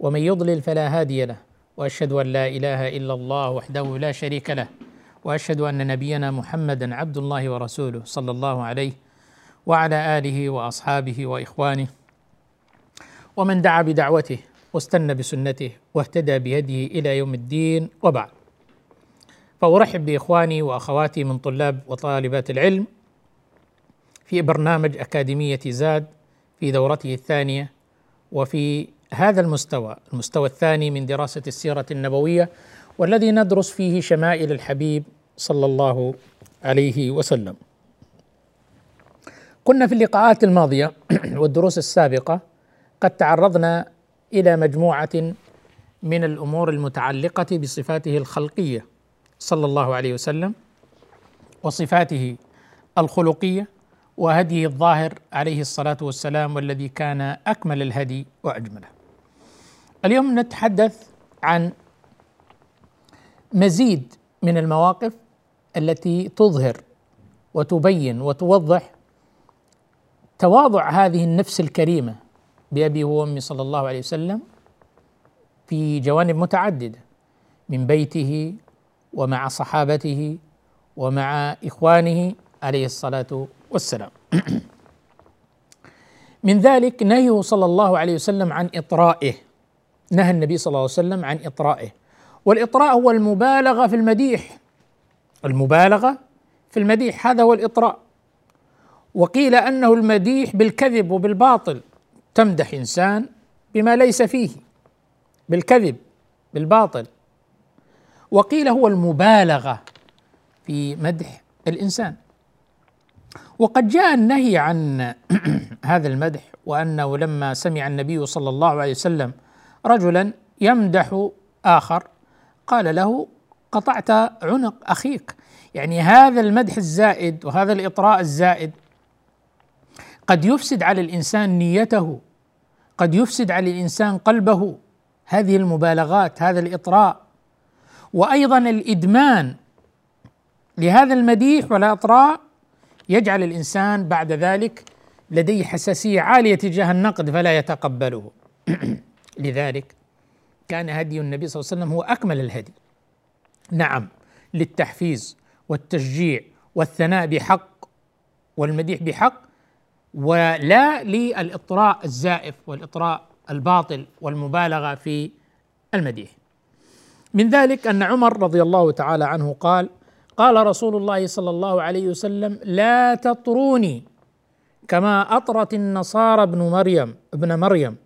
ومن يضلل فلا هادي له وأشهد أن لا إله إلا الله وحده لا شريك له وأشهد أن نبينا محمدا عبد الله ورسوله صلى الله عليه وعلى آله وأصحابه وإخوانه. ومن دعا بدعوته واستنى بسنته واهتدى بهديه إلى يوم الدين وبعد. فأرحب بإخواني وأخواتي من طلاب وطالبات العلم في برنامج أكاديمية زاد في دورته الثانية وفي هذا المستوى المستوى الثاني من دراسة السيرة النبوية والذي ندرس فيه شمائل الحبيب صلى الله عليه وسلم كنا في اللقاءات الماضية والدروس السابقة قد تعرضنا إلى مجموعة من الأمور المتعلقة بصفاته الخلقية صلى الله عليه وسلم وصفاته الخلقية وهديه الظاهر عليه الصلاة والسلام والذي كان أكمل الهدي وأجمله. اليوم نتحدث عن مزيد من المواقف التي تظهر وتبين وتوضح تواضع هذه النفس الكريمة بأبي وأمي صلى الله عليه وسلم في جوانب متعددة من بيته ومع صحابته ومع إخوانه عليه الصلاة والسلام. من ذلك نهيه صلى الله عليه وسلم عن إطرائه. نهى النبي صلى الله عليه وسلم عن إطرائه. والإطراء هو المبالغة في المديح. المبالغة في المديح هذا هو الإطراء. وقيل أنه المديح بالكذب وبالباطل. تمدح إنسان بما ليس فيه. بالكذب بالباطل. وقيل هو المبالغة في مدح الإنسان. وقد جاء النهي عن هذا المدح وأنه لما سمع النبي صلى الله عليه وسلم رجلا يمدح آخر قال له قطعت عنق أخيك. يعني هذا المدح الزائد وهذا الإطراء الزائد قد يفسد على الإنسان نيته قد يفسد على الإنسان قلبه. هذه المبالغات هذا الإطراء. وأيضا الإدمان لهذا المديح والأطراء يجعل الإنسان بعد ذلك لديه حساسية عالية تجاه النقد فلا يتقبله. لذلك كان هدي النبي صلى الله عليه وسلم هو أكمل الهدي. نعم للتحفيز والتشجيع والثناء بحق والمديح بحق ولا للإطراء الزائف والإطراء الباطل والمبالغة في المديح. من ذلك أن عمر رضي الله تعالى عنه قال قال رسول الله صلى الله عليه وسلم لا تطروني كما أطرت النصارى ابن مريم ابن مريم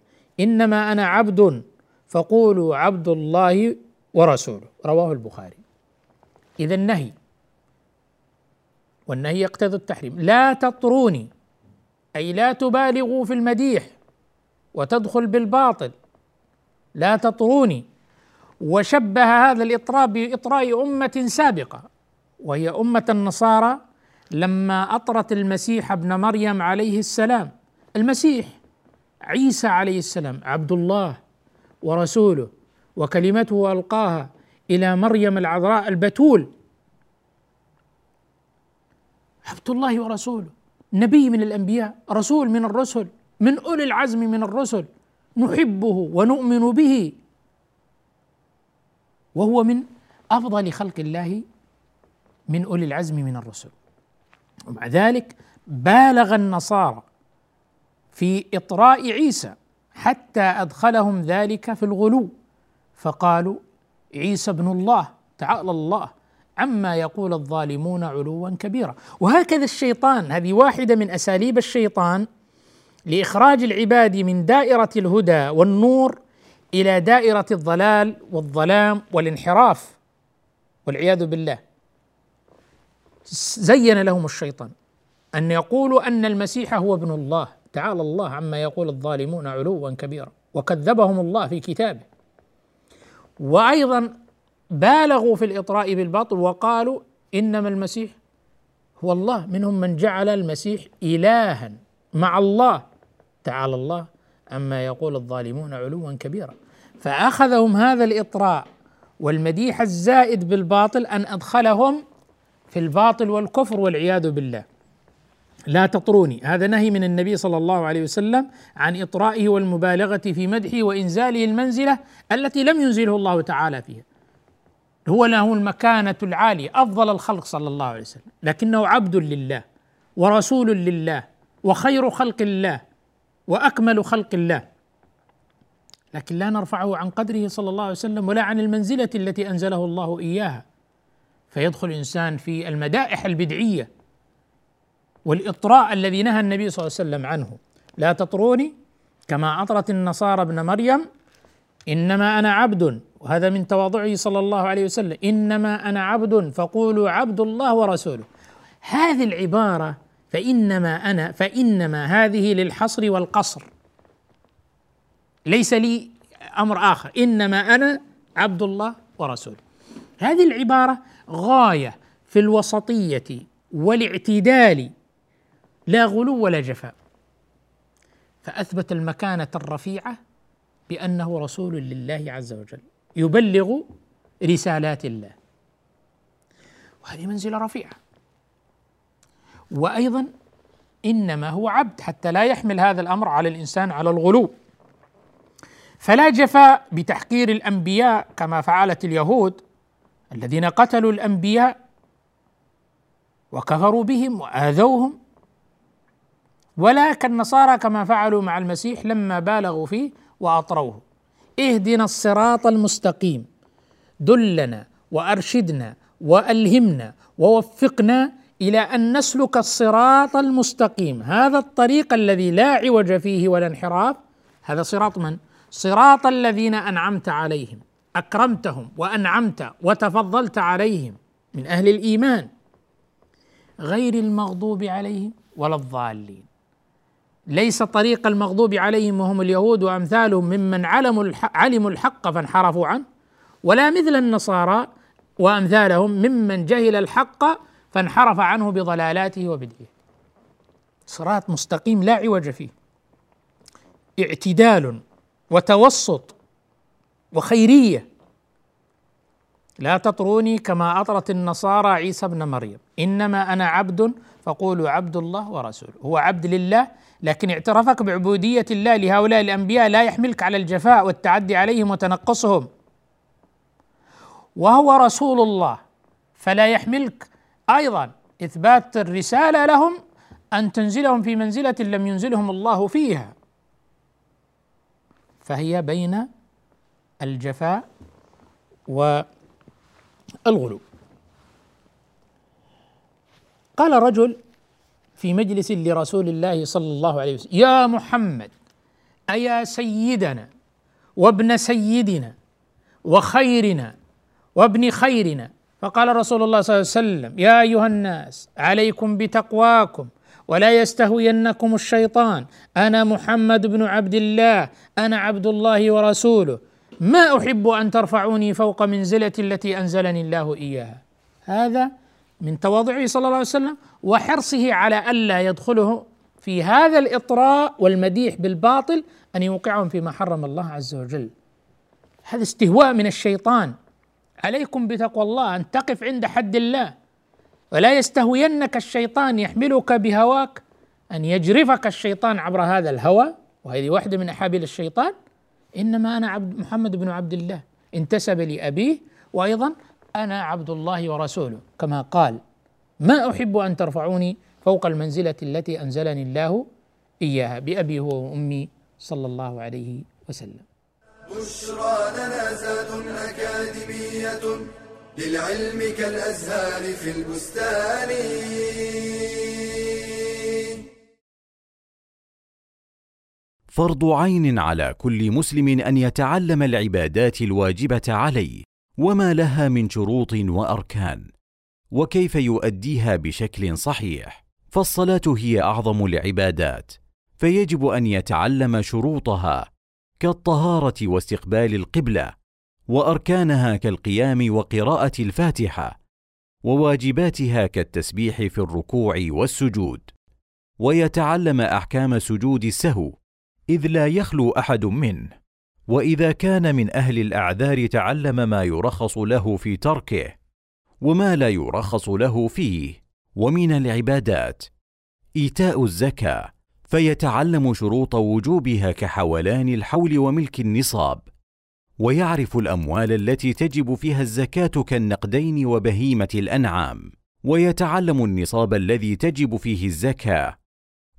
إنما أنا عبد فقولوا عبد الله ورسوله. رواه البخاري. إذا النهي. والنهي يقتضي التحريم. لا تطروني. أي لا تبالغوا في المديح وتدخل بالباطل. لا تطروني. وشبه هذا الإطراء بإطراء أمة سابقة. وهي أمة النصارى لما أطرت المسيح ابن مريم عليه السلام. المسيح. عيسى عليه السلام عبد الله ورسوله وكلمته ألقاها إلى مريم العذراء البتول. عبد الله ورسوله نبي من الأنبياء رسول من الرسل من أولي العزم من الرسل نحبه ونؤمن به. وهو من أفضل خلق الله من أولي العزم من الرسل. ومع ذلك بالغ النصارى. في إطراء عيسى حتى أدخلهم ذلك في الغلو. فقالوا عيسى ابن الله تعالى الله عما يقول الظالمون علوا كبيرا. وهكذا الشيطان هذه واحدة من أساليب الشيطان لإخراج العباد من دائرة الهدى والنور إلى دائرة الضلال والظلام والانحراف والعياذ بالله. زين لهم الشيطان أن يقولوا أن المسيح هو ابن الله. تعالى الله عما يقول الظالمون علوا كبيرا. وكذبهم الله في كتابه. وأيضا بالغوا في الإطراء بالباطل وقالوا إنما المسيح هو الله. منهم من جعل المسيح الها مع الله. تعالى الله عما يقول الظالمون علوا كبيرا. فأخذهم هذا الإطراء والمديح الزائد بالباطل أن أدخلهم في الباطل والكفر والعياذ بالله. لا تطروني. هذا نهي من النبي صلى الله عليه وسلم عن إطرائه والمبالغة في مدحه وإنزاله المنزلة التي لم ينزله الله تعالى فيها. هو له المكانة العالية أفضل الخلق صلى الله عليه وسلم لكنه عبد لله ورسول لله وخير خلق الله وأكمل خلق الله. لكن لا نرفعه عن قدره صلى الله عليه وسلم ولا عن المنزلة التي أنزله الله إياها. فيدخل الإنسان في المدائح البدعية والإطراء الذي نهى النبي صلى الله عليه وسلم عنه. لا تطروني كما أطرت النصارى ابن مريم إنما أنا عبد وهذا من تواضعه صلى الله عليه وسلم إنما أنا عبد فقولوا عبد الله ورسوله. هذه العبارة فإنما أنا فإنما هذه للحصر والقصر. ليس لي أمر آخر إنما أنا عبد الله ورسوله. هذه العبارة غاية في الوسطية والاعتدال لا غلو ولا جفاء. فأثبت المكانة الرفيعة بأنه رسول لله عز وجل يبلغ رسالات الله. وهذه منزلة رفيعة. وأيضا إنما هو عبد حتى لا يحمل هذا الأمر على الإنسان على الغلو. فلا جفاء بتحقير الأنبياء كما فعلت اليهود الذين قتلوا الأنبياء وكفروا بهم وآذوهم ولا كالنصارى كما فعلوا مع المسيح لما بالغوا فيه وأطروه. اهدنا الصراط المستقيم. دلنا وأرشدنا وألهمنا ووفقنا إلى أن نسلك الصراط المستقيم. هذا الطريق الذي لا عوج فيه ولا انحراف. هذا صراط من؟ صراط الذين أنعمت عليهم. أكرمتهم وأنعمت وتفضلت عليهم من أهل الإيمان. غير المغضوب عليهم ولا الضالين. ليس طريق المغضوب عليهم وهم اليهود وأمثالهم ممن علموا الحق علموا الحق فانحرفوا عنه ولا مثل النصارى وأمثالهم ممن جهل الحق فانحرف عنه بضلالاته وبدعه صراط مستقيم لا عوج فيه. اعتدال وتوسط وخيرية لا تطروني كما أطرت النصارى عيسى ابن مريم. إنما أنا عبد فقولوا عبد الله ورسوله. هو عبد لله لكن اعترافك بعبودية الله لهؤلاء الأنبياء لا يحملك على الجفاء والتعدي عليهم وتنقصهم. وهو رسول الله فلا يحملك أيضا. إثبات الرسالة لهم أن تنزلهم في منزلة لم ينزلهم الله فيها. فهي بين الجفاء والغلو قال رجل في مجلس لرسول الله صلى الله عليه وسلم يا محمد أيا سيدنا وابن سيدنا وخيرنا وابن خيرنا. فقال رسول الله صلى الله عليه وسلم يا أيها الناس عليكم بتقواكم ولا يستهوينكم الشيطان. أنا محمد بن عبد الله أنا عبد الله ورسوله. ما أحب أن ترفعوني فوق منزلتي التي أنزلني الله إياها. هذا من تواضعه صلى الله عليه وسلم وحرصه على ألا يدخله في هذا الإطراء والمديح بالباطل أن يوقعهم فيما حرم الله عز وجل. هذا استهواء من الشيطان. عليكم بتقوى الله أن تقف عند حد الله. ولا يستهوينك الشيطان يحملك بهواك أن يجرفك الشيطان عبر هذا الهوى. وهذه واحدة من أحابيل الشيطان. إنما أنا عبد محمد بن عبد الله. انتسب لابيه وأيضا أنا عبد الله ورسوله. كما قال ما أحب أن ترفعوني فوق المنزلة التي أنزلني الله إياها بأبي هو وأمي صلى الله عليه وسلم. بشرى لنا أكاديمية للعلم كالأزهار في البستان. فرض عين على كل مسلم أن يتعلم العبادات الواجبة عليه وما لها من شروط وأركان. وكيف يؤديها بشكل صحيح؟ فالصلاة هي أعظم العبادات فيجب أن يتعلم شروطها كالطهارة واستقبال القبلة وأركانها كالقيام وقراءة الفاتحة وواجباتها كالتسبيح في الركوع والسجود. ويتعلم أحكام سجود السهو إذ لا يخلو أحد منه وإذا كان من أهل الأعذار تعلم ما يرخص له في تركه وما لا يرخص له فيه. ومن العبادات إيتاء الزكاة فيتعلم شروط وجوبها كحولان الحول وملك النصاب. ويعرف الأموال التي تجب فيها الزكاة كالنقدين وبهيمة الأنعام. ويتعلم النصاب الذي تجب فيه الزكاة.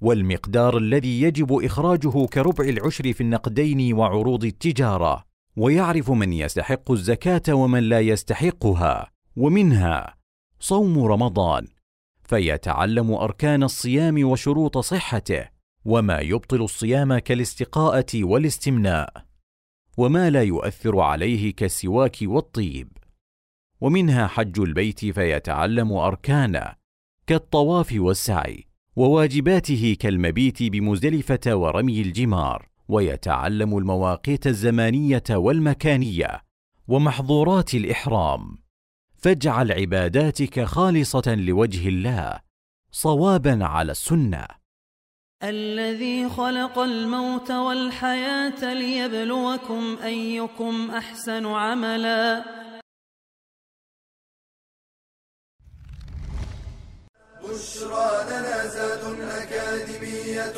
والمقدار الذي يجب إخراجه كربع العشر في النقدين وعروض التجارة. ويعرف من يستحق الزكاة ومن لا يستحقها. ومنها صوم رمضان. فيتعلم أركان الصيام وشروط صحته. وما يبطل الصيام كالاستقاءة والاستمناء. وما لا يؤثر عليه كالسواك والطيب. ومنها حج البيت فيتعلم أركانه. كالطواف والسعي. وواجباته كالمبيت بمزدلفة ورمي الجمار ويتعلم المواقيت الزمانية والمكانية ومحظورات الإحرام. فاجعل عباداتك خالصة لوجه الله صوابا على السنة. الذي خلق الموت والحياة ليبلوكم أيكم أحسن عملا. بشرى لنا زاد أكاديمية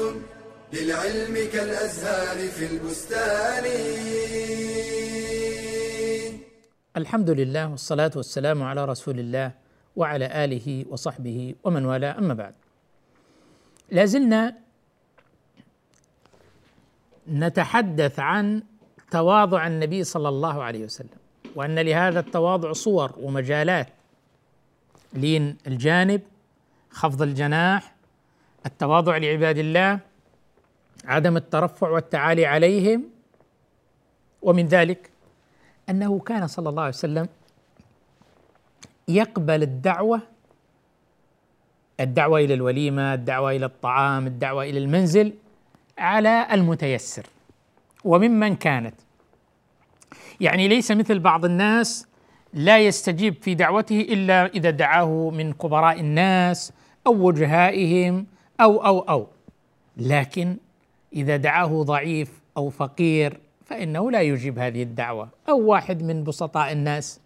للعلم كالأزهار في البستان. الحمد لله والصلاة والسلام على رسول الله وعلى آله وصحبه ومن والاه. أما بعد لازلنا نتحدث عن تواضع النبي صلى الله عليه وسلم وأن لهذا التواضع صور ومجالات لين الجانب خفض الجناح التواضع لعباد الله عدم الترفع والتعالي عليهم ومن ذلك أنه كان صلى الله عليه وسلم يقبل الدعوة الدعوة إلى الوليمة، الدعوة إلى الطعام، الدعوة إلى المنزل على المتيسر وممن كانت. يعني ليس مثل بعض الناس لا يستجيب في دعوته إلا إذا دعاه من كبراء الناس أو وجهائهم أو أو أو. لكن إذا دعاه ضعيف أو فقير فإنه لا يجيب هذه الدعوة. أو واحد من بسطاء الناس.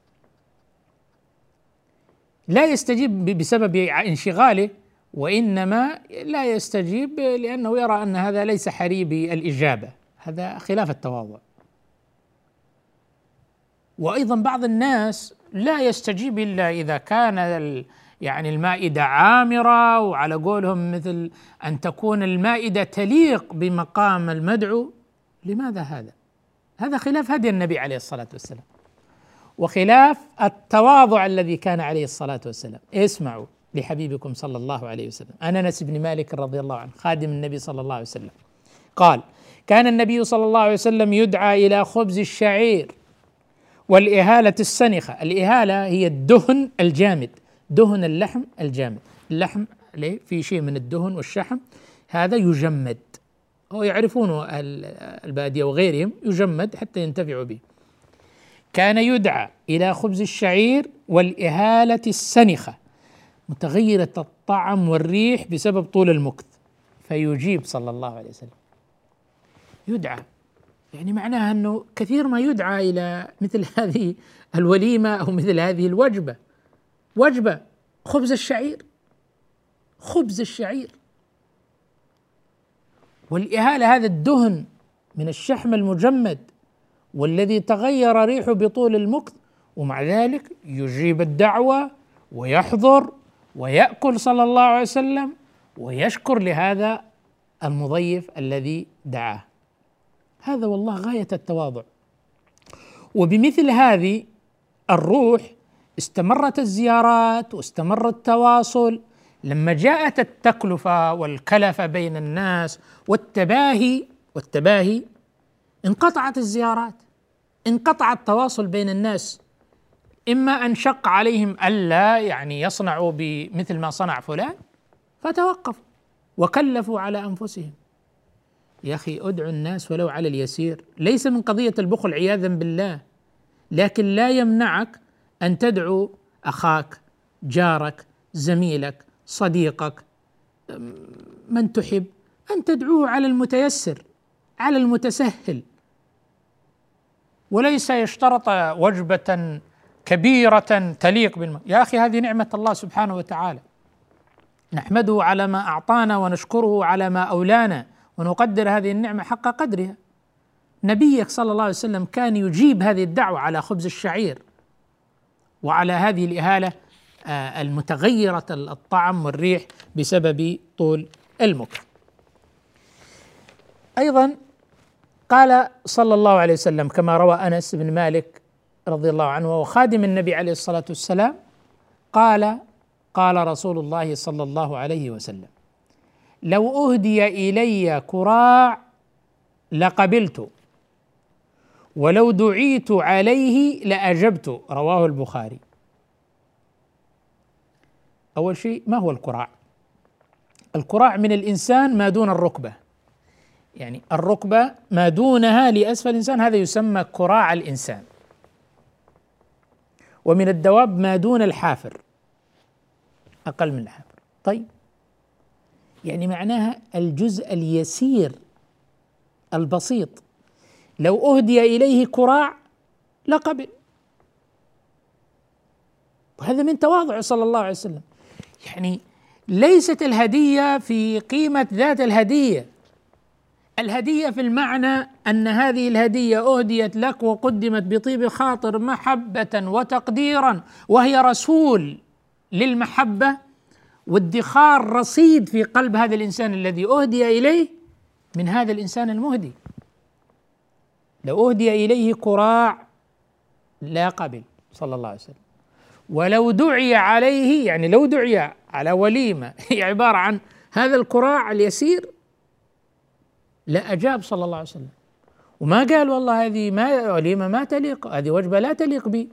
لا يستجيب بسبب انشغاله وإنما لا يستجيب لأنه يرى أن هذا ليس حري بالاجابه هذا خلاف التواضع. وأيضا بعض الناس لا يستجيب إلا إذا كان يعني المائدة عامرة وعلى قولهم مثل أن تكون المائدة تليق بمقام المدعو. لماذا هذا؟ هذا خلاف هدي النبي عليه الصلاة والسلام وخلاف التواضع الذي كان عليه الصلاة والسلام. اسمعوا لحبيبكم صلى الله عليه وسلم. أنا أنس بن مالك رضي الله عنه خادم النبي صلى الله عليه وسلم. قال كان النبي صلى الله عليه وسلم يدعى إلى خبز الشعير والإهالة السنخة. الإهالة هي الدهن الجامد. دهن اللحم الجامد. اللحم ليه في شيء من الدهن والشحم هذا يجمد. هو يعرفونه البادية وغيرهم يجمد حتى ينتفعوا به. كان يدعى إلى خبز الشعير والإهالة السنخة متغيرة الطعم والريح بسبب طول المكث. فيجيب صلى الله عليه وسلم. يدعى. يعني معناها أنه كثير ما يدعى إلى مثل هذه الوليمة أو مثل هذه الوجبة. وجبة خبز الشعير. خبز الشعير. والإهالة هذا الدهن من الشحم المجمد والذي تغير ريحه بطول المكث ومع ذلك يجيب الدعوة ويحضر ويأكل صلى الله عليه وسلم ويشكر لهذا المضيف الذي دعاه. هذا والله غاية التواضع. وبمثل هذه الروح استمرت الزيارات واستمر التواصل لما جاءت التكلفة والكلفة بين الناس والتباهي والتباهي انقطعت الزيارات انقطع التواصل بين الناس. إما أن شق عليهم ألا يعني يصنعوا بمثل ما صنع فلان فتوقفوا وكلفوا على أنفسهم. يا أخي أدعو الناس ولو على اليسير ليس من قضية البخل عياذا بالله لكن لا يمنعك أن تدعو أخاك جارك زميلك صديقك من تحب أن تدعوه على المتيسر على المتسهل. وليس يشترط وجبة كبيرة تليق بالم... يا أخي هذه نعمة الله سبحانه وتعالى. نحمده على ما أعطانا ونشكره على ما أولانا ونقدر هذه النعمة حق قدرها. نبيك صلى الله عليه وسلم كان يجيب هذه الدعوة على خبز الشعير. وعلى هذه الإهالة آه، المتغيرة الطعم والريح بسبب طول المكر أيضا قال صلى الله عليه وسلم كما روى أنس بن مالك رضي الله عنه وهو خادم النبي عليه الصلاة والسلام قال قال رسول الله صلى الله عليه وسلم لو أهدي إلي كراع لقبلت ولو دعيت عليه لأجبت رواه البخاري. أول شيء ما هو الكراع الكراع من الإنسان ما دون الركبة. يعني الركبة ما دونها لأسفل الإنسان هذا يسمى كراع الإنسان. ومن الدواب ما دون الحافر أقل من الحافر. طيب. يعني معناها الجزء اليسير البسيط لو أهدي إليه كراع لقبل. وهذا من تواضعه صلى الله عليه وسلم. يعني ليست الهدية في قيمة ذات الهدية. الهدية في المعنى أن هذه الهدية أهديت لك وقدمت بطيب خاطر محبة وتقديرا وهي رسول للمحبة وادخار رصيد في قلب هذا الإنسان الذي أهدي إليه من هذا الإنسان المهدي. لو أهدي إليه كراع لا قبل صلى الله عليه وسلم. ولو دعي عليه يعني لو دعي على وليمة هي عبارة عن هذا الكراع اليسير لا أجاب صلى الله عليه وسلم. وما قال والله هذه ما وليمة ما تليق هذه وجبة لا تليق بي.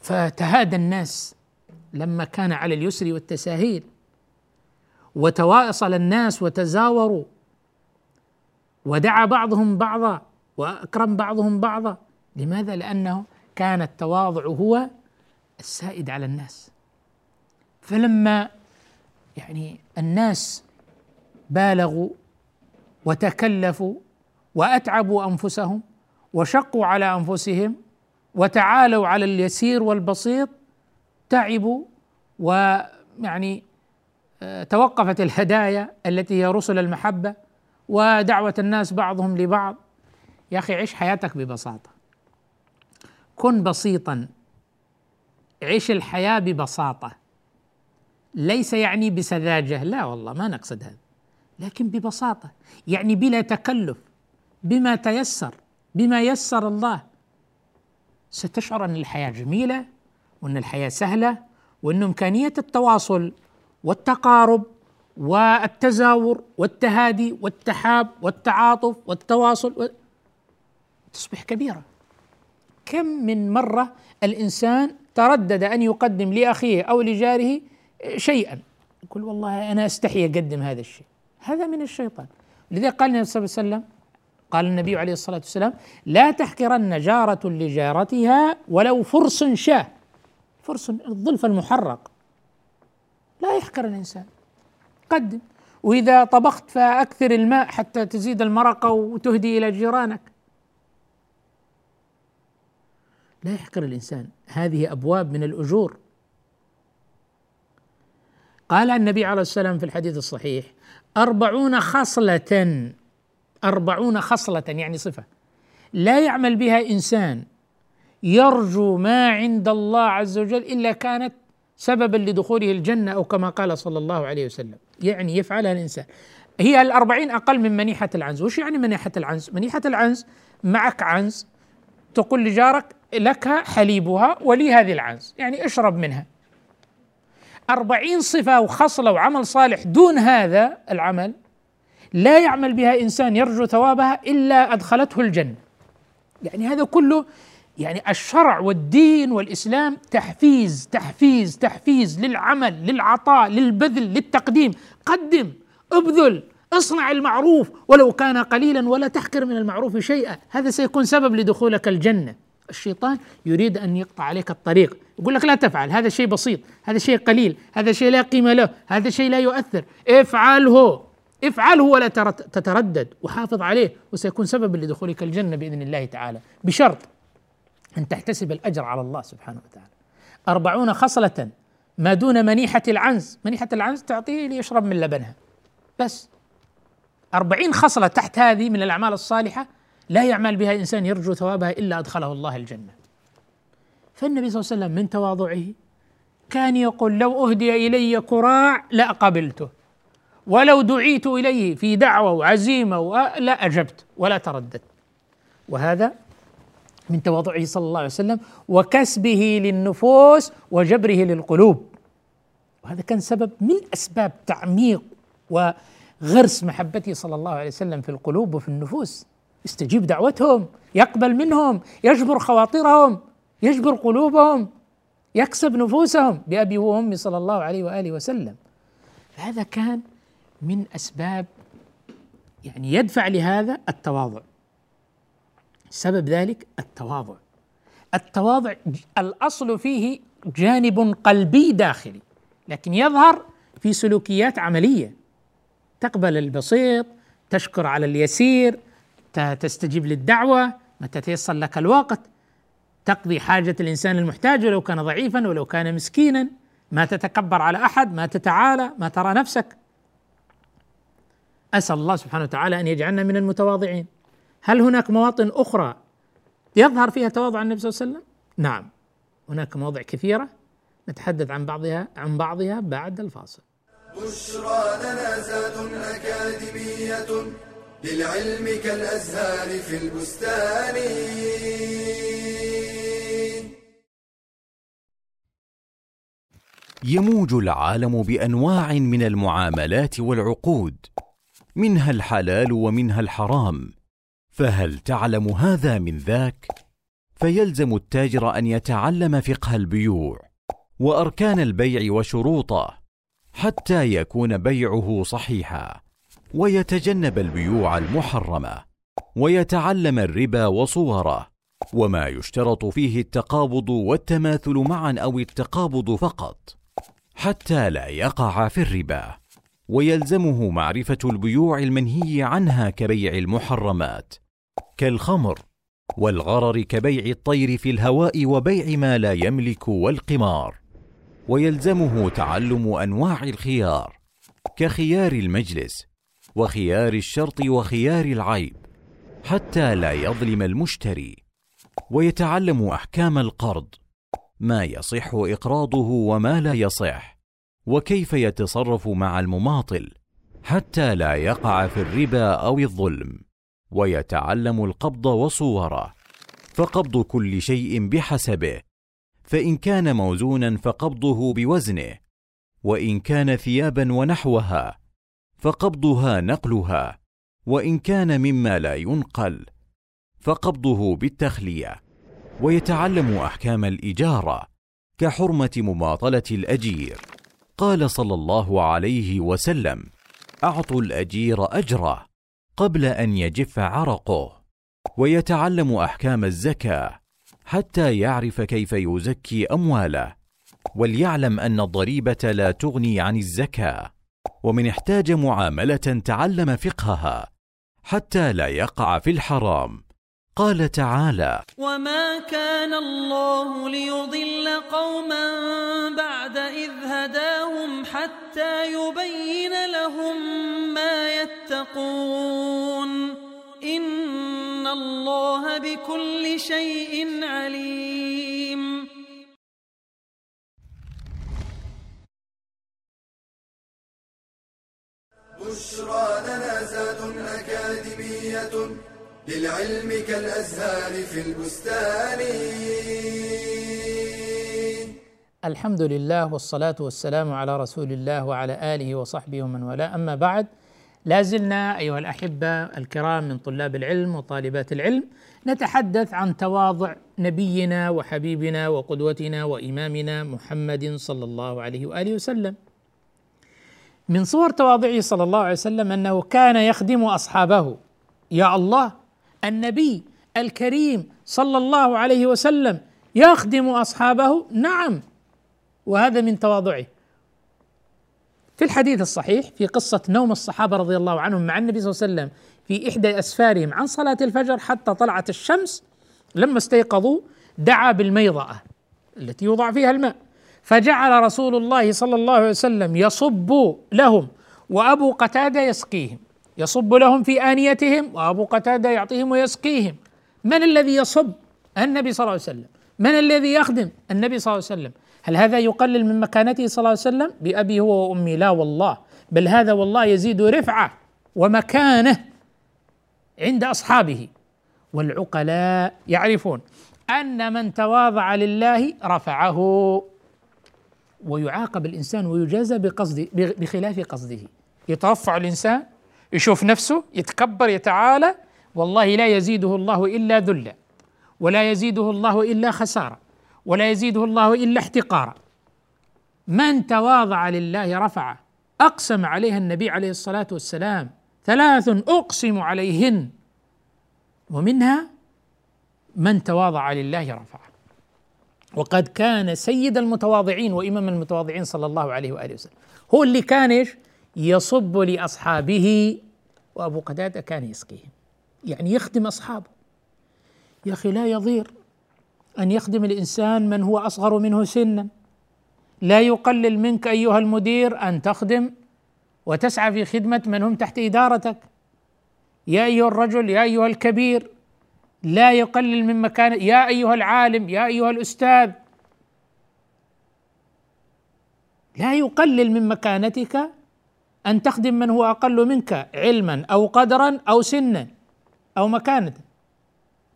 فتهادى الناس لما كان على اليسر والتساهيل وتواصل الناس وتزاوروا. ودعا بعضهم بعضا وأكرم بعضهم بعضا. لماذا؟ لأنه كان التواضع هو السائد على الناس. فلما يعني الناس بالغوا وتكلفوا وأتعبوا أنفسهم وشقوا على أنفسهم وتعالوا على اليسير والبسيط تعبوا ويعني آه، توقفت الهدايا التي هي رسل المحبة. ودعوة الناس بعضهم لبعض. يا أخي عيش حياتك ببساطة. كن بسيطا. عيش الحياة ببساطة. ليس يعني بسذاجة. لا والله ما نقصد هذا لكن ببساطة. يعني بلا تكلف. بما تيسر. بما يسر الله. ستشعر أن الحياة جميلة وأن الحياة سهلة وأن إمكانية التواصل والتقارب والتزاور والتهادي والتحاب والتعاطف والتواصل و... تصبح كبيرة. كم من مرة الإنسان تردد أن يقدم لأخيه أو لجاره شيئا. يقول والله أنا أستحي أقدم هذا الشيء. هذا من الشيطان. لذلك قال النبي صلى الله عليه وسلم قال النبي عليه الصلاة والسلام لا تحقرن جارة لجارتها ولو فرس شاه. فرس الظلف المحرق. لا يحقر الإنسان. قدم وإذا طبخت فأكثر الماء حتى تزيد المرقة وتهدي إلى جيرانك. لا يحقر الإنسان هذه أبواب من الأجور. قال النبي عليه السلام في الحديث الصحيح أربعون خصلة أربعون خصلة يعني صفة لا يعمل بها إنسان يرجو ما عند الله عز وجل إلا كانت سببا لدخوله الجنة أو كما قال صلى الله عليه وسلم. يعني يفعلها الإنسان. هي الأربعين أقل من منيحة العنز. وش يعني منيحة العنز؟ منيحة العنز معك عنز تقول لجارك لك حليبها ولي هذه العنز. يعني اشرب منها. أربعين صفة وخصلة وعمل صالح دون هذا العمل لا يعمل بها إنسان يرجو ثوابها إلا أدخلته الجنة. يعني هذا كله يعني الشرع والدين والإسلام تحفيز تحفيز تحفيز للعمل للعطاء للبذل للتقديم. قدم ابذل اصنع المعروف. ولو كان قليلا ولا تحقر من المعروف شيئا. هذا سيكون سبب لدخولك الجنة. الشيطان يريد أن يقطع عليك الطريق. يقول لك لا تفعل هذا شيء بسيط هذا شيء قليل هذا شيء لا قيمة له هذا شيء لا يؤثر. افعله افعله ولا تتردد. وحافظ عليه وسيكون سببا لدخولك الجنة بإذن الله تعالى. بشرط أن تحتسب الأجر على الله سبحانه وتعالى. أربعون خصلة ما دون منيحة العنز. منيحة العنز تعطيه ليشرب من لبنها. بس. أربعين خصلة تحت هذه من الأعمال الصالحة لا يعمل بها إنسان يرجو ثوابها إلا أدخله الله الجنة. فالنبي صلى الله عليه وسلم من تواضعه كان يقول لو أهدي إلي كراع لأقبلته ولو دعيت إليه في دعوة وعزيمة لا أجبت ولا ترددت وهذا من تواضعه صلى الله عليه وسلم وكسبه للنفوس وجبره للقلوب. وهذا كان سبب من أسباب تعميق و غرس محبته صلى الله عليه وسلم في القلوب وفي النفوس. يستجيب دعوتهم يقبل منهم يجبر خواطرهم يجبر قلوبهم يكسب نفوسهم بأبي وأمي صلى الله عليه وآله وسلم. هذا كان من أسباب يعني يدفع لهذا التواضع. سبب ذلك التواضع. التواضع الأصل فيه جانب قلبي داخلي لكن يظهر في سلوكيات عملية. تقبل البسيط تشكر على اليسير تستجيب للدعوة متى تيسر لك الوقت. تقضي حاجة الإنسان المحتاج ولو كان ضعيفا ولو كان مسكينا. ما تتكبر على أحد ما تتعالى ما ترى نفسك. أسأل الله سبحانه وتعالى أن يجعلنا من المتواضعين. هل هناك مواطن أخرى يظهر فيها تواضع النبي صلى الله عليه وسلم؟ نعم. هناك مواضع كثيرة نتحدث عن بعضها عن بعضها بعد الفاصل. بشرى لنا زاد أكاديمية للعلم كالأزهار في البستان. يموج العالم بأنواع من المعاملات والعقود منها الحلال ومنها الحرام. فهل تعلم هذا من ذاك؟ فيلزم التاجر أن يتعلم فقه البيوع وأركان البيع وشروطه حتى يكون بيعه صحيحا ويتجنب البيوع المحرمة ويتعلم الربا وصوره وما يشترط فيه التقابض والتماثل معا أو التقابض فقط حتى لا يقع في الربا. ويلزمه معرفة البيوع المنهي عنها كبيع المحرمات كالخمر والغرر كبيع الطير في الهواء وبيع ما لا يملك والقمار. ويلزمه تعلم أنواع الخيار كخيار المجلس وخيار الشرط وخيار العيب حتى لا يظلم المشتري. ويتعلم أحكام القرض ما يصح إقراضه وما لا يصح وكيف يتصرف مع المماطل حتى لا يقع في الربا أو الظلم. ويتعلم القبض وصوره فقبض كل شيء بحسبه فإن كان موزونا فقبضه بوزنه وإن كان ثيابا ونحوها فقبضها نقلها وإن كان مما لا ينقل فقبضه بالتخلية. ويتعلم أحكام الإجارة كحرمة مماطلة الأجير. قال صلى الله عليه وسلم أعطوا الأجير أجره. قبل أن يجف عرقه. ويتعلم أحكام الزكاة حتى يعرف كيف يزكي أمواله. وليعلم أن الضريبة لا تغني عن الزكاة. ومن احتاج معاملة تعلم فقهها حتى لا يقع في الحرام. قال تعالى وما كان الله ليضل قوما بعد اذ هداهم حتى يبين لهم يتقون. إن الله بكل شيء عليم. بشرى لنا زاد أكاديمية للعلم كالأزهار في البستان. الحمد لله والصلاة والسلام على رسول الله وعلى آله وصحبه ومن والاه. أما بعد لا زلنا أيها الأحبة الكرام من طلاب العلم وطالبات العلم نتحدث عن تواضع نبينا وحبيبنا وقدوتنا وإمامنا محمد صلى الله عليه وآله وسلم. من صور تواضعه صلى الله عليه وسلم أنه كان يخدم أصحابه. يا الله النبي الكريم صلى الله عليه وسلم يخدم أصحابه؟ نعم. وهذا من تواضعه. في الحديث الصحيح في قصة نوم الصحابة رضي الله عنهم مع النبي صلى الله عليه وسلم في إحدى أسفارهم عن صلاة الفجر حتى طلعت الشمس لما استيقظوا دعا بالميضأة التي يوضع فيها الماء. فجعل رسول الله صلى الله عليه وسلم يصب لهم وأبو قتادة يسقيهم. يصب لهم في آنيتهم وأبو قتادة يعطيهم ويسقيهم. من الذي يصب؟ النبي صلى الله عليه وسلم. من الذي يخدم؟ النبي صلى الله عليه وسلم. هل هذا يقلل من مكانته صلى الله عليه وسلم؟ بأبي هو وأمي. لا والله. بل هذا والله يزيد رفعة ومكانة عند أصحابه. والعقلاء يعرفون أن من تواضع لله رفعه ويعاقب الإنسان ويجازى بقصد بخلاف قصده. يترفع الإنسان يشوف نفسه يتكبر يتعالى. والله لا يزيده الله إلا ذلا ولا يزيده الله إلا خسارة. ولا يزيده الله إلا احتقارا. من تواضع لله رفعه أقسم عليها النبي عليه الصلاة والسلام ثلاث أقسم عليهن. ومنها من تواضع لله رفعه. وقد كان سيد المتواضعين وإمام المتواضعين صلى الله عليه وآله وسلم. هو اللي كان إيش؟ يصب لأصحابه وأبو قتاده كان يسقيهم. يعني يخدم أصحابه. يا أخي لا يضير. أن يخدم الإنسان من هو أصغر منه سنا. لا يقلل منك أيها المدير أن تخدم وتسعى في خدمة من هم تحت إدارتك. يا أيها الرجل يا أيها الكبير لا يقلل من مكان يا أيها العالم يا أيها الأستاذ. لا يقلل من مكانتك أن تخدم من هو أقل منك علما أو قدرا أو سنا أو مكانه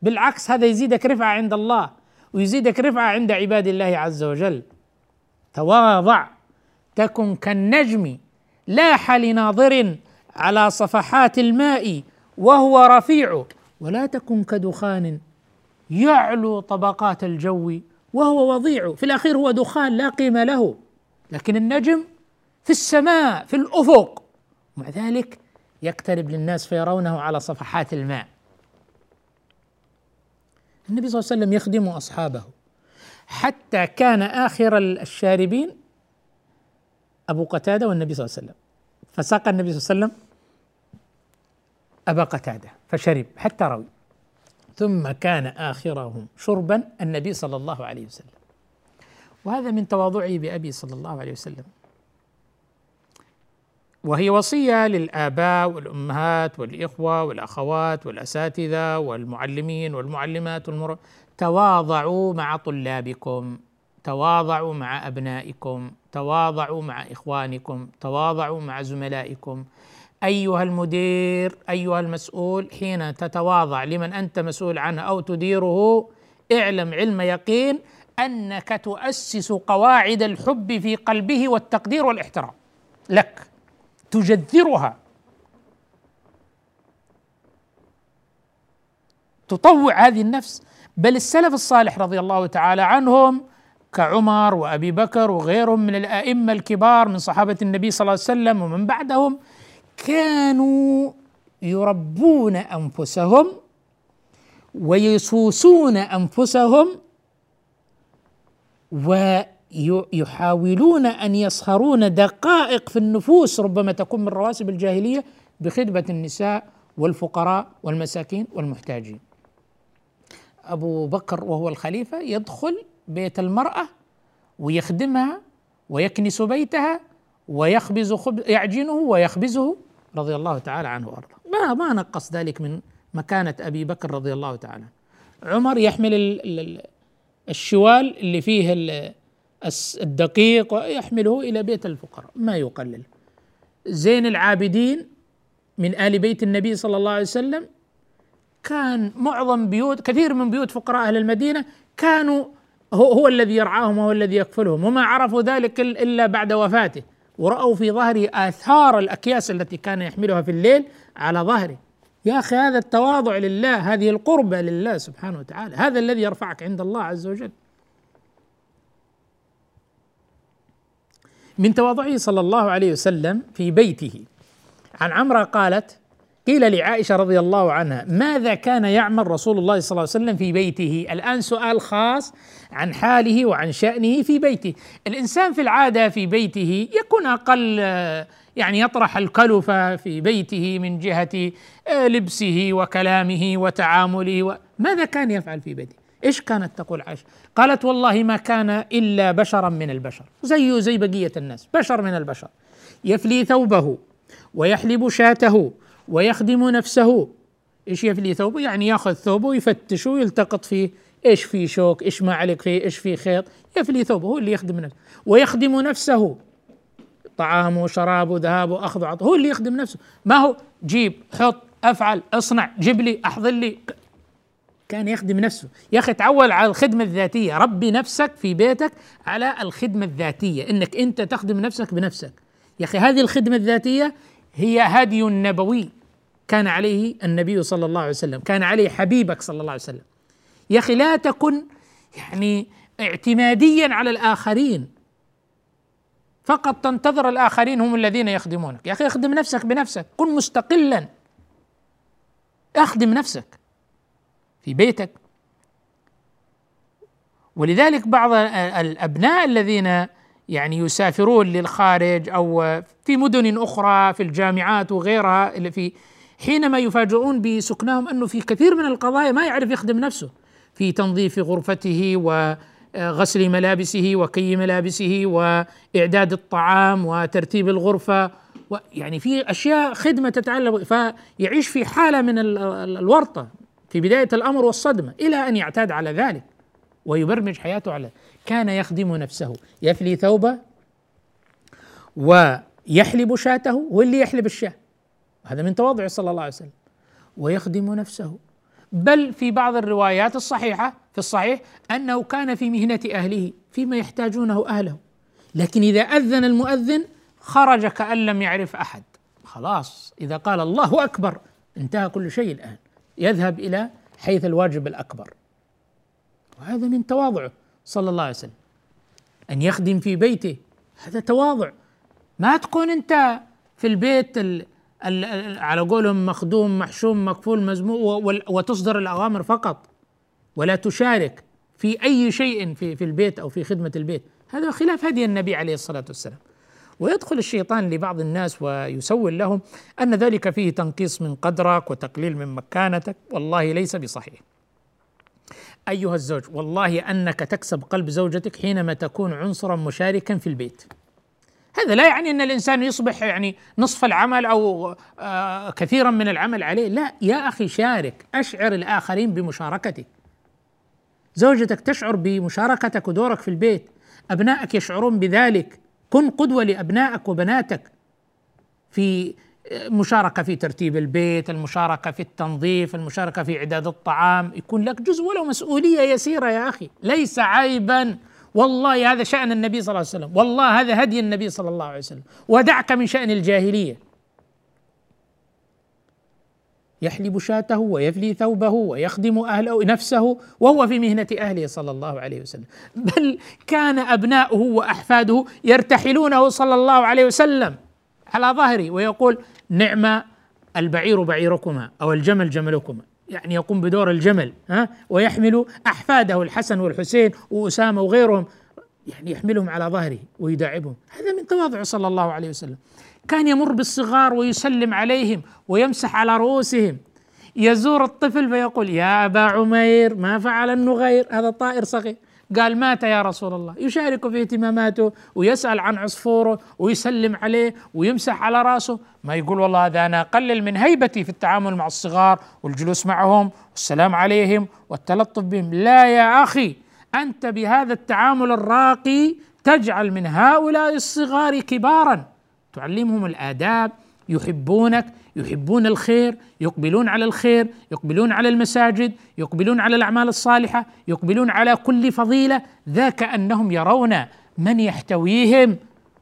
بالعكس هذا يزيدك رفعة عند الله. ويزيدك رفعة عند عباد الله عز وجل. تواضع تكن كالنجم لاح لناظر على صفحات الماء وهو رفيع. ولا تكن كدخان يعلو طبقات الجو وهو وضيع. في الأخير هو دخان لا قيمة له. لكن النجم في السماء في الأفق. مع ذلك يقترب للناس فيرونه على صفحات الماء. النبي صلى الله عليه وسلم يخدم أصحابه. حتى كان آخر الشاربين أبو قتادة والنبي صلى الله عليه وسلم. فساق النبي صلى الله عليه وسلم أبا قتادة فشرب حتى روي. ثم كان آخرهم شربا النبي صلى الله عليه وسلم. وهذا من تواضعه بأبي صلى الله عليه وسلم. وهي وصية للآباء والأمهات والإخوة والأخوات والأساتذة والمعلمين والمعلمات والمر... تواضعوا مع طلابكم تواضعوا مع أبنائكم تواضعوا مع إخوانكم تواضعوا مع زملائكم. أيها المدير أيها المسؤول حين تتواضع لمن أنت مسؤول عنه أو تديره اعلم علم يقين أنك تؤسس قواعد الحب في قلبه والتقدير والإحترام لك. تجذرها. تطوع هذه النفس. بل السلف الصالح رضي الله تعالى عنهم كعمر وأبي بكر وغيرهم من الأئمة الكبار من صحابة النبي صلى الله عليه وسلم ومن بعدهم كانوا يربون أنفسهم ويسوسون أنفسهم و يحاولون أن يصهرون دقائق في النفوس ربما تكون من رواسب الجاهلية بخدمة النساء والفقراء والمساكين والمحتاجين. أبو بكر وهو الخليفة يدخل بيت المرأة ويخدمها ويكنس بيتها ويخبز خبز يعجنه ويخبزه رضي الله تعالى عنه وأرضاه. ما ما نقص ذلك من مكانة أبي بكر رضي الله تعالى عمر يحمل الشوال اللي فيه الدقيق ويحمله إلى بيت الفقراء ما يقلل. زين العابدين من آل بيت النبي صلى الله عليه وسلم كان معظم بيوت كثير من بيوت فقراء أهل المدينة كانوا هو, هو الذي يرعاهم وهو الذي يكفلهم وما عرفوا ذلك إلا بعد وفاته. ورأوا في ظهره آثار الأكياس التي كان يحملها في الليل على ظهره. يا أخي هذا التواضع لله هذه القربة لله سبحانه وتعالى هذا الذي يرفعك عند الله عز وجل. من تواضعه صلى الله عليه وسلم في بيته. عن عمرة قالت قيل لعائشة رضي الله عنها ماذا كان يعمل رسول الله صلى الله عليه وسلم في بيته؟ الآن سؤال خاص عن حاله وعن شأنه في بيته. الإنسان في العادة في بيته يكون أقل يعني يطرح الكلفة في بيته من جهة لبسه وكلامه وتعامله ماذا كان يفعل في بيته؟ إيش كانت تقول عائشة؟ قالت والله ما كان إلا بشرا من البشر زيه زي بقية الناس بشر من البشر يفلي ثوبه ويحلب شاته ويخدم نفسه إيش يفلي ثوبه؟ يعني ياخذ ثوبه ويفتشه ويلتقط فيه إيش في شوك؟ إيش ما عليك فيه؟ إيش في خيط؟ يفلي ثوبه هو اللي يخدم نفسه ويخدم نفسه طعامه شرابه ذهابه أخذه عطه هو اللي يخدم نفسه ما هو جيب حط أفعل اصنع جيب لي أحضر لي كان يخدم نفسه. يا أخي تعول على الخدمة الذاتية. ربي نفسك في بيتك على الخدمة الذاتية. إنك أنت تخدم نفسك بنفسك. يا أخي هذه الخدمة الذاتية هي هدي نبوي كان عليه النبي صلى الله عليه وسلم. كان عليه حبيبك صلى الله عليه وسلم. يا أخي لا تكن يعني اعتماديا على الآخرين. فقط تنتظر الآخرين هم الذين يخدمونك. يا أخي اخدم نفسك بنفسك. كن مستقلا. اخدم نفسك. في بيتك. ولذلك بعض الأبناء الذين يعني يسافرون للخارج أو في مدن أخرى في الجامعات وغيرها في حينما يفاجؤون بسكنهم أنه في كثير من القضايا ما يعرف يخدم نفسه. في تنظيف غرفته وغسل ملابسه وكي ملابسه وإعداد الطعام وترتيب الغرفة يعني في أشياء خدمة تتعلق فيعيش في حالة من الورطة. في بداية الأمر والصدمة إلى أن يعتاد على ذلك ويبرمج حياته على كان يخدم نفسه يفلي ثوبه ويحلب شاته هو اللي يحلب الشاة. هذا من تواضعه صلى الله عليه وسلم. ويخدم نفسه. بل في بعض الروايات الصحيحة في الصحيح أنه كان في مهنة أهله فيما يحتاجونه أهله. لكن إذا أذن المؤذن خرج كأن لم يعرف أحد. خلاص إذا قال الله أكبر انتهى كل شيء الآن. يذهب إلى حيث الواجب الأكبر. وهذا من تواضعه صلى الله عليه وسلم. أن يخدم في بيته هذا تواضع. ما تكون أنت في البيت ال ال على قولهم مخدوم محشوم مكفول مزموع وتصدر الأوامر فقط. ولا تشارك في أي شيء في في البيت أو في خدمة البيت. هذا خلاف هدي النبي عليه الصلاة والسلام. ويدخل الشيطان لبعض الناس ويسول لهم أن ذلك فيه تنقيص من قدرك وتقليل من مكانتك والله ليس بصحيح. أيها الزوج والله أنك تكسب قلب زوجتك حينما تكون عنصرا مشاركا في البيت. هذا لا يعني أن الإنسان يصبح يعني نصف العمل أو آه كثيرا من العمل عليه، لا يا أخي شارك، أشعر الآخرين بمشاركتك. زوجتك تشعر بمشاركتك ودورك في البيت، أبنائك يشعرون بذلك، كن قدوة لأبنائك وبناتك في مشاركة في ترتيب البيت، المشاركة في التنظيف، المشاركة في إعداد الطعام، يكون لك جزء ولو مسؤولية يسيرة يا أخي، ليس عيبا. والله هذا شأن النبي صلى الله عليه وسلم، والله هذا هدي النبي صلى الله عليه وسلم، ودعك من شأن الجاهلية. يحلب شاته ويفلي ثوبه ويخدم اهله نفسه وهو في مهنة أهله صلى الله عليه وسلم. بل كان أبناؤه وأحفاده يرتحلونه صلى الله عليه وسلم على ظهره ويقول نعم البعير بعيركما أو الجمل جملكما. يعني يقوم بدور الجمل ها ويحمل أحفاده الحسن والحسين وأسامة وغيرهم. يعني يحملهم على ظهره ويداعبهم هذا من تواضعه صلى الله عليه وسلم. كان يمر بالصغار ويسلم عليهم ويمسح على رؤوسهم. يزور الطفل فيقول يا أبا عمير ما فعل النغير؟ هذا طائر صغير. قال مات يا رسول الله. يشارك في اهتماماته ويسأل عن عصفوره ويسلم عليه ويمسح على رأسه. ما يقول والله هذا أنا أقلل من هيبتي في التعامل مع الصغار والجلوس معهم والسلام عليهم والتلطف بهم. لا يا أخي أنت بهذا التعامل الراقي تجعل من هؤلاء الصغار كبارا. تعلمهم الآداب يحبونك يحبون الخير يقبلون على الخير يقبلون على المساجد يقبلون على الأعمال الصالحة يقبلون على كل فضيلة ذاك أنهم يرون من يحتويهم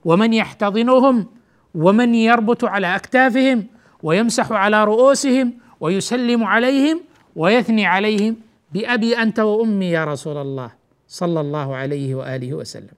ومن يحتضنهم ومن يربط على أكتافهم ويمسح على رؤوسهم ويسلم عليهم ويثني عليهم بأبي أنت وأمي يا رسول الله. صلى الله عليه وآله وسلم.